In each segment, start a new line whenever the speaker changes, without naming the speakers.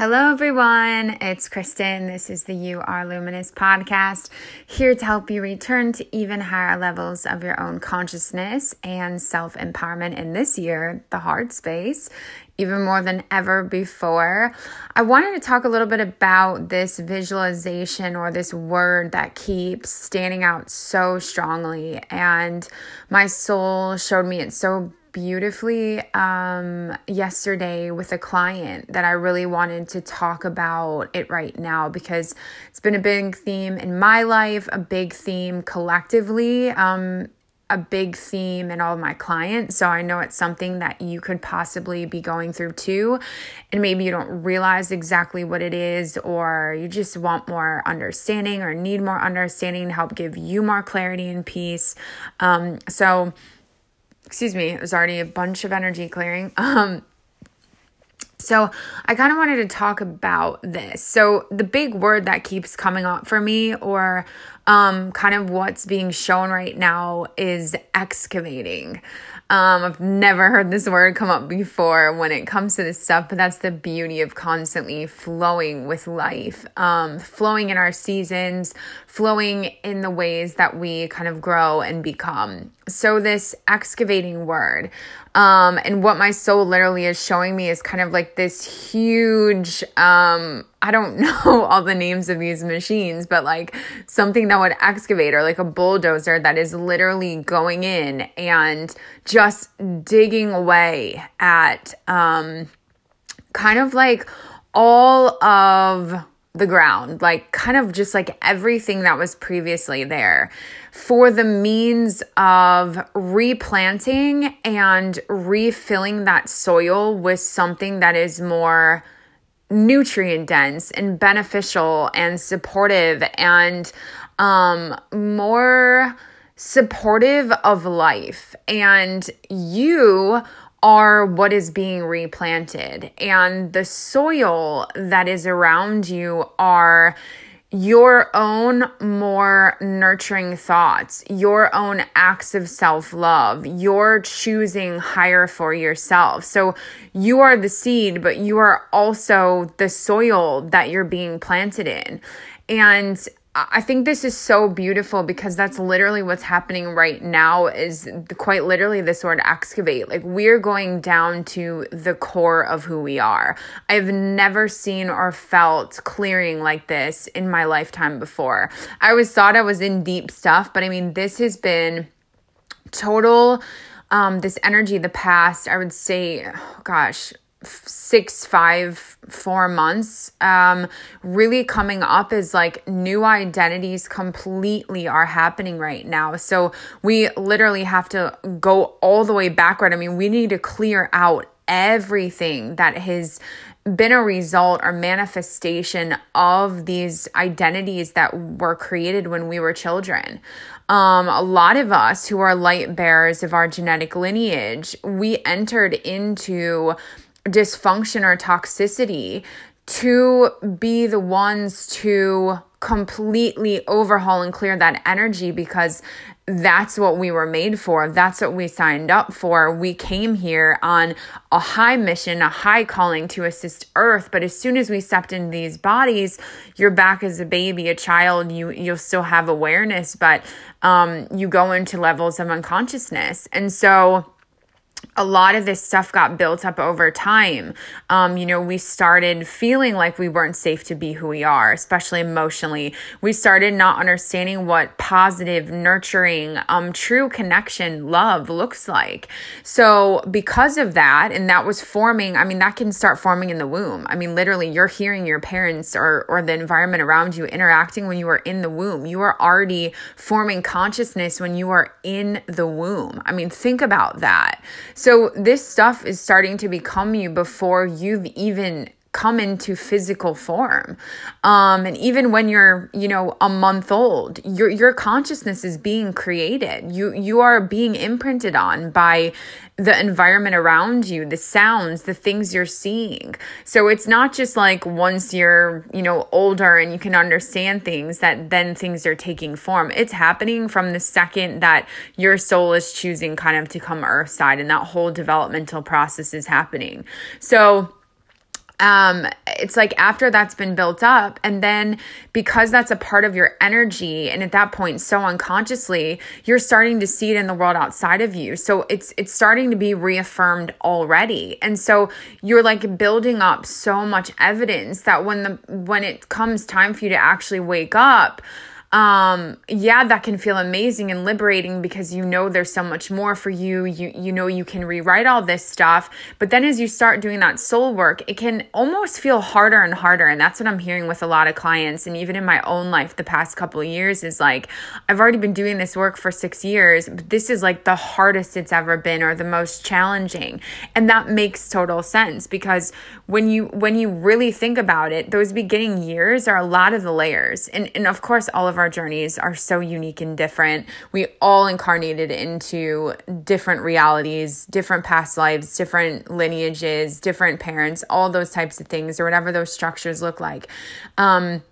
Hello, everyone. It's Kristen. This is the You Are Luminous podcast, here to help you return to even higher levels of your own consciousness and self empowerment in this year, the hard space, even more than ever before. I wanted to talk a little bit about this visualization or this word that keeps standing out so strongly. And my soul showed me it so beautifully um, yesterday with a client that I really wanted to talk about it right now because it's been a big theme in my life, a big theme collectively, um, a big theme in all of my clients. So I know it's something that you could possibly be going through too. And maybe you don't realize exactly what it is, or you just want more understanding or need more understanding to help give you more clarity and peace. Um, so, excuse me, there's already a bunch of energy clearing. Um, so I kind of wanted to talk about this. So the big word that keeps coming up for me, or um, kind of what's being shown right now, is excavating. Um, I've never heard this word come up before when it comes to this stuff, but that's the beauty of constantly flowing with life, um, flowing in our seasons, flowing in the ways that we kind of grow and become. So, this excavating word, um, and what my soul literally is showing me is kind of like this huge, um, I don't know all the names of these machines, but like something that would excavate or like a bulldozer that is literally going in and just digging away at um, kind of like all of the ground, like kind of just like everything that was previously there for the means of replanting and refilling that soil with something that is more nutrient dense and beneficial and supportive and um, more supportive of life. And you are what is being replanted, and the soil that is around you are your own more nurturing thoughts, your own acts of self love, your choosing higher for yourself. So you are the seed, but you are also the soil that you're being planted in. And I think this is so beautiful because that's literally what's happening right now is quite literally this word excavate. Like we're going down to the core of who we are. I've never seen or felt clearing like this in my lifetime before. I always thought I was in deep stuff, but I mean, this has been total um this energy the past, I would say, oh gosh, six, five, four months, um, really coming up is like new identities completely are happening right now. So we literally have to go all the way backward. I mean, we need to clear out everything that has been a result or manifestation of these identities that were created when we were children. Um, a lot of us who are light bearers of our genetic lineage, we entered into dysfunction or toxicity to be the ones to completely overhaul and clear that energy because that's what we were made for. That's what we signed up for. We came here on a high mission, a high calling to assist earth, but as soon as we stepped into these bodies, you're back as a baby, a child, you you'll still have awareness, but um you go into levels of unconsciousness. And so a lot of this stuff got built up over time. Um, you know, we started feeling like we weren't safe to be who we are, especially emotionally. We started not understanding what positive, nurturing, um, true connection, love looks like. So, because of that, and that was forming, I mean, that can start forming in the womb. I mean, literally, you're hearing your parents or, or the environment around you interacting when you are in the womb. You are already forming consciousness when you are in the womb. I mean, think about that. So this stuff is starting to become you before you've even come into physical form. Um, and even when you're, you know, a month old, your your consciousness is being created. You you are being imprinted on by the environment around you, the sounds, the things you're seeing. So it's not just like once you're, you know, older and you can understand things that then things are taking form. It's happening from the second that your soul is choosing kind of to come earth side and that whole developmental process is happening. So um it's like after that's been built up and then because that's a part of your energy and at that point so unconsciously you're starting to see it in the world outside of you. So it's it's starting to be reaffirmed already. And so you're like building up so much evidence that when the when it comes time for you to actually wake up um yeah that can feel amazing and liberating because you know there's so much more for you. You you know you can rewrite all this stuff. But then as you start doing that soul work it can almost feel harder and harder. And that's what i'm hearing with a lot of clients. And even in my own life the past couple of years is like i've already been doing this work for 6 years but this is like the hardest it's ever been or the most challenging. And that makes total sense because when you when you really think about it those beginning years are a lot of the layers. And and of course all of our journeys are so unique and different. We all incarnated into different realities, different past lives, different lineages, different parents, all those types of things, or whatever those structures look like. Um,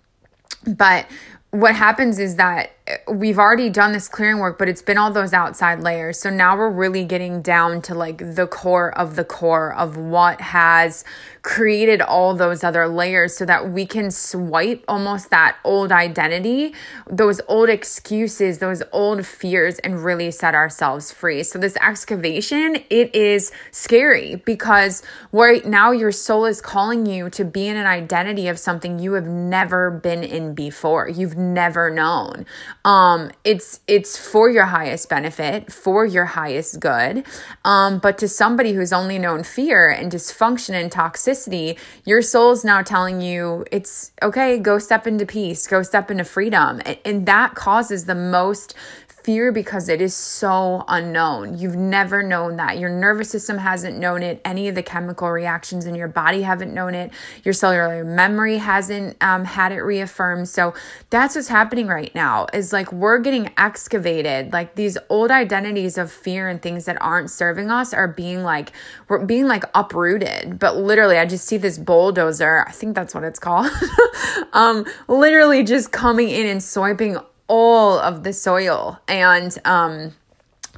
but what happens is that we've already done this clearing work, but it's been all those outside layers. So now we're really getting down to like the core of the core of what has created all those other layers so that we can swipe almost that old identity, those old excuses, those old fears, and really set ourselves free. So, this excavation, it is scary because right now your soul is calling you to be in an identity of something you have never been in before, you've never known um it's it's for your highest benefit for your highest good. Um but to somebody who's only known fear and dysfunction and toxicity your soul's now telling you it's okay go step into peace go step into freedom. And, and that causes the most fear because it is so unknown. You've never known that. Your nervous system hasn't known it. Any of the chemical reactions in your body haven't known it. Your cellular memory hasn't um, had it reaffirmed. So that's what's happening right now is like we're getting excavated. Like these old identities of fear and things that aren't serving us are being like, we're being like uprooted. But literally, I just see this bulldozer. I think that's what it's called. um, literally just coming in and swiping all of the soil and um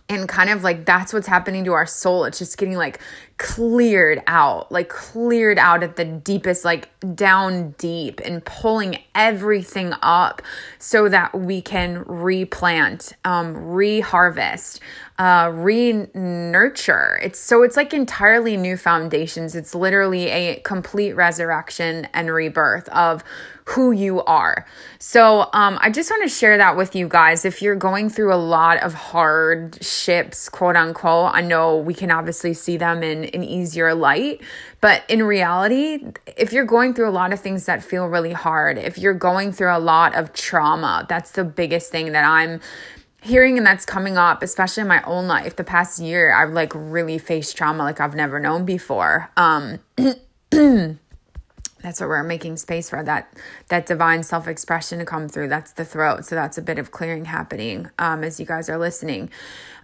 and kind of like that's what's happening to our soul. It's just getting like cleared out like cleared out at the deepest like down deep and pulling everything up so that we can replant um reharvest uh re-nurture it's so it's like entirely new foundations it's literally a complete resurrection and rebirth of who you are. So, um, I just want to share that with you guys. If you're going through a lot of hardships, quote unquote, I know we can obviously see them in an easier light, but in reality, if you're going through a lot of things that feel really hard, if you're going through a lot of trauma, that's the biggest thing that I'm hearing and that's coming up especially in my own life. The past year i've like really faced trauma like i've never known before. Um that's what we're making space for that that divine self-expression to come through. That's the throat. So that's a bit of clearing happening um, as you guys are listening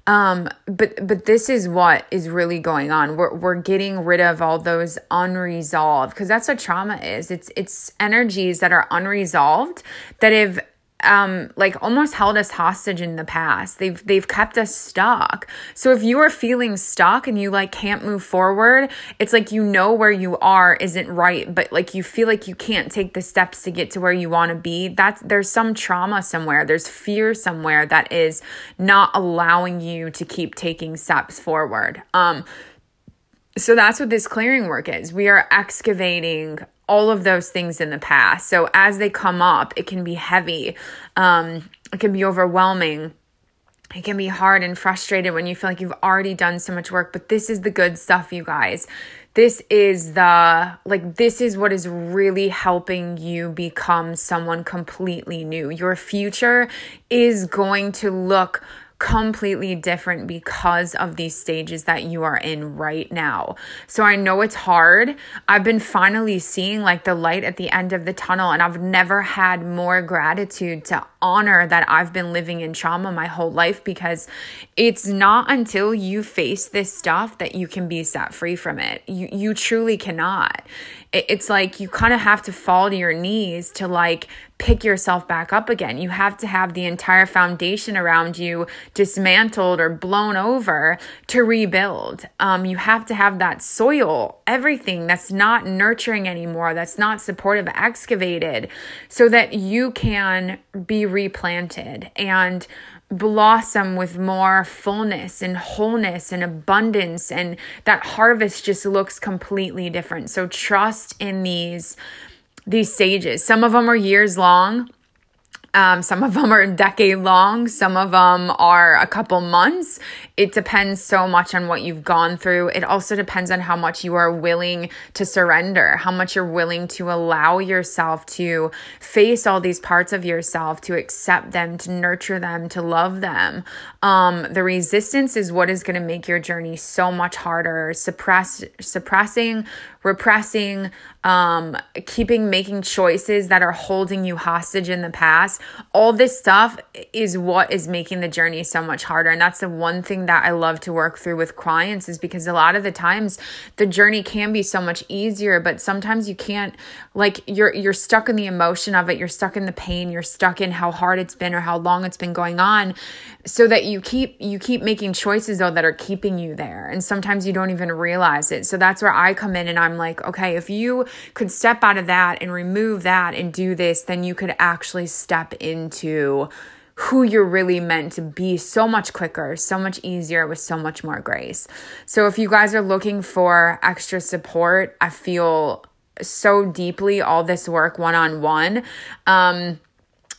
um, but but this is what is really going on. We're, we're getting rid of all those unresolved because that's what trauma is. It's it's energies that are unresolved that have um like almost held us hostage in the past. They've they've kept us stuck. So if you are feeling stuck and you like can't move forward, it's like you know where you are isn't right, but like you feel like you can't take the steps to get to where you want to be. That's there's some trauma somewhere. There's fear somewhere that is not allowing you to keep taking steps forward. Um so that's what this clearing work is. We are excavating all of those things in the past. So as they come up, it can be heavy, um, it can be overwhelming. It can be hard and frustrated when you feel like you've already done so much work, but this is the good stuff, you guys. This is the like, this is what is really helping you become someone completely new. Your future is going to look completely different because of these stages that you are in right now. So I know it's hard. I've been finally seeing like the light at the end of the tunnel, and I've never had more gratitude to honor that I've been living in trauma my whole life because it's not until you face this stuff that you can be set free from it. You you truly cannot it's like you kind of have to fall to your knees to like pick yourself back up again. You have to have the entire foundation around you dismantled or blown over to rebuild. Um, you have to have that soil, everything that's not nurturing anymore, that's not supportive, excavated, so that you can be replanted and blossom with more fullness and wholeness and abundance and that harvest just looks completely different so trust in these these stages. Some of them are years long. Um, some of them are decade long. Some of them are a couple months. It depends so much on what you've gone through. It also depends on how much you are willing to surrender, how much you're willing to allow yourself to face all these parts of yourself, to accept them, to nurture them, to love them. Um, the resistance is what is going to make your journey so much harder. Suppress, suppressing, repressing, um, keeping making choices that are holding you hostage in the past. All this stuff is what is making the journey so much harder. And that's the one thing that I love to work through with clients is because a lot of the times the journey can be so much easier, but sometimes you can't like you're you're stuck in the emotion of it, you're stuck in the pain, you're stuck in how hard it's been or how long it's been going on so that you keep you keep making choices though that are keeping you there. And sometimes you don't even realize it. So that's where I come in and I'm like, okay, if you could step out of that and remove that and do this, then you could actually step into who you're really meant to be so much quicker, so much easier, with so much more grace. So, if you guys are looking for extra support, I feel so deeply all this work one on one. Um,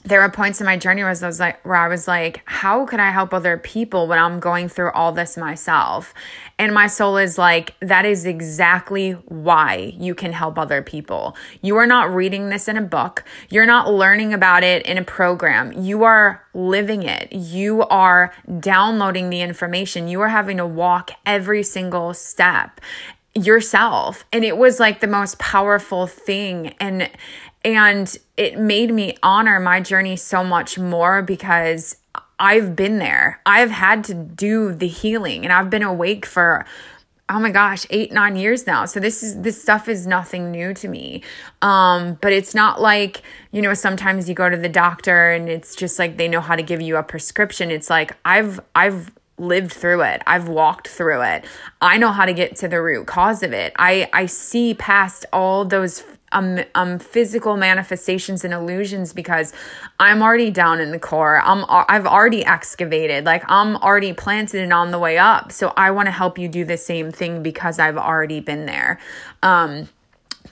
there were points in my journey where I was like where I was like, how can I help other people when I'm going through all this myself? And my soul is like, that is exactly why you can help other people. You are not reading this in a book. You're not learning about it in a program. You are living it. You are downloading the information. You are having to walk every single step yourself. And it was like the most powerful thing. And and it made me honor my journey so much more because I've been there. I've had to do the healing and I've been awake for oh my gosh, 8 9 years now. So this is this stuff is nothing new to me. Um but it's not like, you know, sometimes you go to the doctor and it's just like they know how to give you a prescription. It's like I've I've lived through it. I've walked through it. I know how to get to the root cause of it. I I see past all those um, um physical manifestations and illusions because I'm already down in the core. I'm I've already excavated. Like I'm already planted and on the way up. So I want to help you do the same thing because I've already been there. Um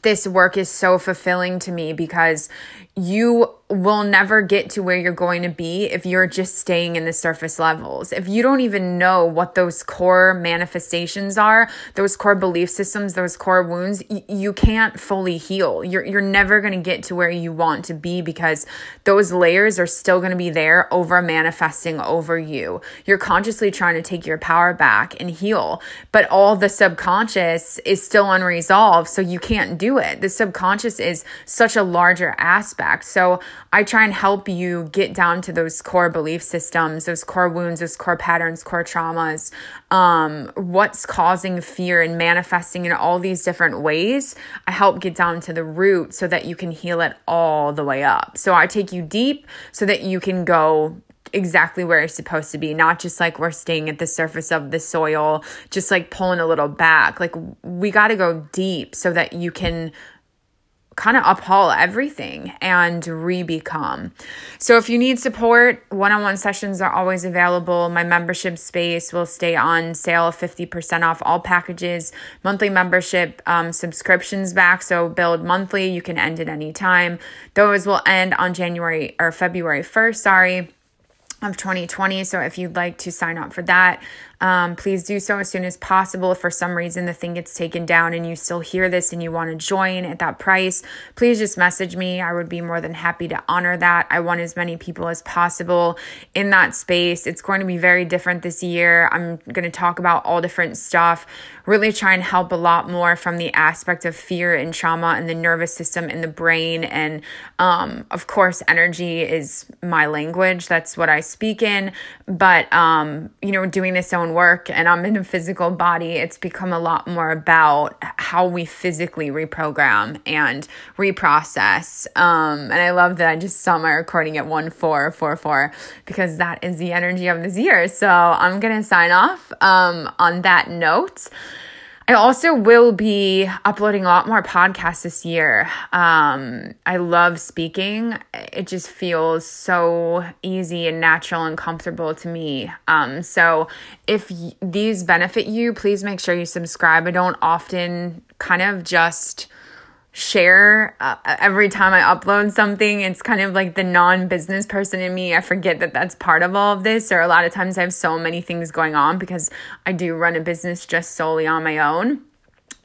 this work is so fulfilling to me because you will never get to where you're going to be if you're just staying in the surface levels. If you don't even know what those core manifestations are, those core belief systems, those core wounds, y- you can't fully heal. You're you're never going to get to where you want to be because those layers are still going to be there over manifesting over you. You're consciously trying to take your power back and heal, but all the subconscious is still unresolved, so you can't do it. The subconscious is such a larger aspect. So I try and help you get down to those core belief systems, those core wounds, those core patterns, core traumas, um, what's causing fear and manifesting in all these different ways. I help get down to the root so that you can heal it all the way up. So I take you deep so that you can go exactly where it's supposed to be, not just like we're staying at the surface of the soil, just like pulling a little back. Like we got to go deep so that you can kind of uphaul everything and re-become. So if you need support, one-on-one sessions are always available. My membership space will stay on sale 50% off all packages. Monthly membership um, subscriptions back. So build monthly, you can end at any time. Those will end on January or February 1st, sorry of 2020. So if you'd like to sign up for that, um, please do so as soon as possible. If for some reason the thing gets taken down and you still hear this and you want to join at that price, please just message me. I would be more than happy to honor that. I want as many people as possible in that space. It's going to be very different this year. I'm going to talk about all different stuff, really try and help a lot more from the aspect of fear and trauma and the nervous system and the brain. And um, of course, energy is my language. That's what I speak in. But, um, you know, doing this own own work and I'm in a physical body, it's become a lot more about how we physically reprogram and reprocess. Um, and I love that I just saw my recording at 1444 because that is the energy of this year. So I'm going to sign off um, on that note. I also will be uploading a lot more podcasts this year. Um, I love speaking. It just feels so easy and natural and comfortable to me. Um, so if y- these benefit you, please make sure you subscribe. I don't often kind of just share uh, every time I upload something. It's kind of like the non business person in me. I forget that that's part of all of this. Or a lot of times I have so many things going on because I do run a business just solely on my own.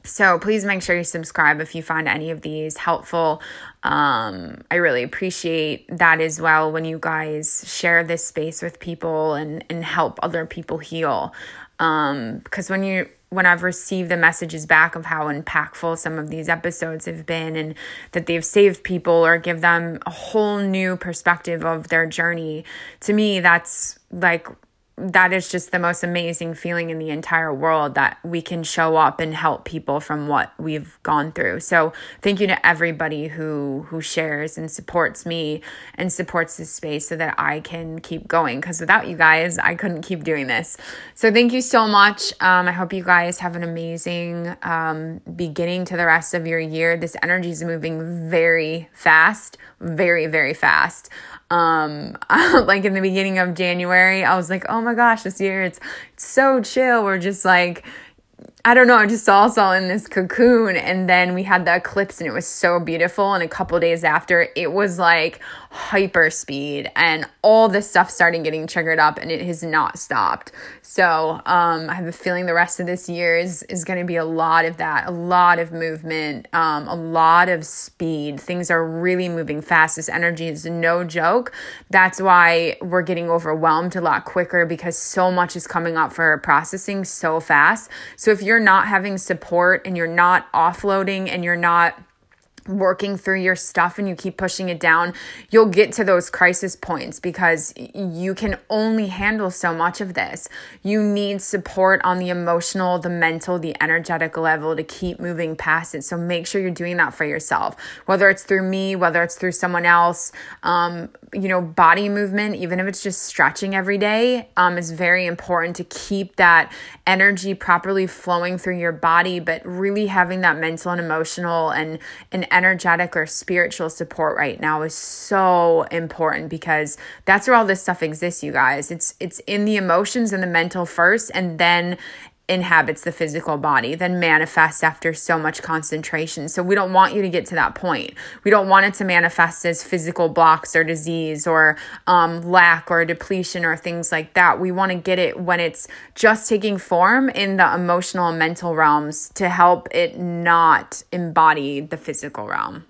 So please make sure you subscribe if you find any of these helpful. Um, I really appreciate that as well when you guys share this space with people and, and help other people heal. Um, because when you when I've received the messages back of how impactful some of these episodes have been and that they've saved people or give them a whole new perspective of their journey, to me, that's like that is just the most amazing feeling in the entire world that we can show up and help people from what we've gone through. So thank you to everybody who who shares and supports me and supports this space so that I can keep going because without you guys I couldn't keep doing this. So thank you so much. Um, I hope you guys have an amazing um, beginning to the rest of your year. This energy is moving very fast, very very fast um like in the beginning of January I was like oh my gosh this year it's, it's so chill we're just like I don't know, I just saw us all in this cocoon. And then we had the eclipse and it was so beautiful. And a couple days after, it was like hyper speed and all this stuff started getting triggered up and it has not stopped. So um, I have a feeling the rest of this year is, is going to be a lot of that, a lot of movement, um, a lot of speed. Things are really moving fast. This energy is no joke. That's why we're getting overwhelmed a lot quicker because so much is coming up for processing so fast. So if you're not having support and you're not offloading and you're not working through your stuff and you keep pushing it down, you'll get to those crisis points because you can only handle so much of this. You need support on the emotional, the mental, the energetic level to keep moving past it. So make sure you're doing that for yourself, whether it's through me, whether it's through someone else. Um, you know, body movement, even if it's just stretching every day, um, is very important to keep that energy properly flowing through your body, but really having that mental and emotional and, and energetic or spiritual support right now is so important because that's where all this stuff exists, you guys. It's it's in the emotions and the mental first and then inhabits the physical body, then manifests after so much concentration. So we don't want you to get to that point. We don't want it to manifest as physical blocks or disease or um, lack or depletion or things like that. We want to get it when it's just taking form in the emotional and mental realms to help it not embody the physical realm.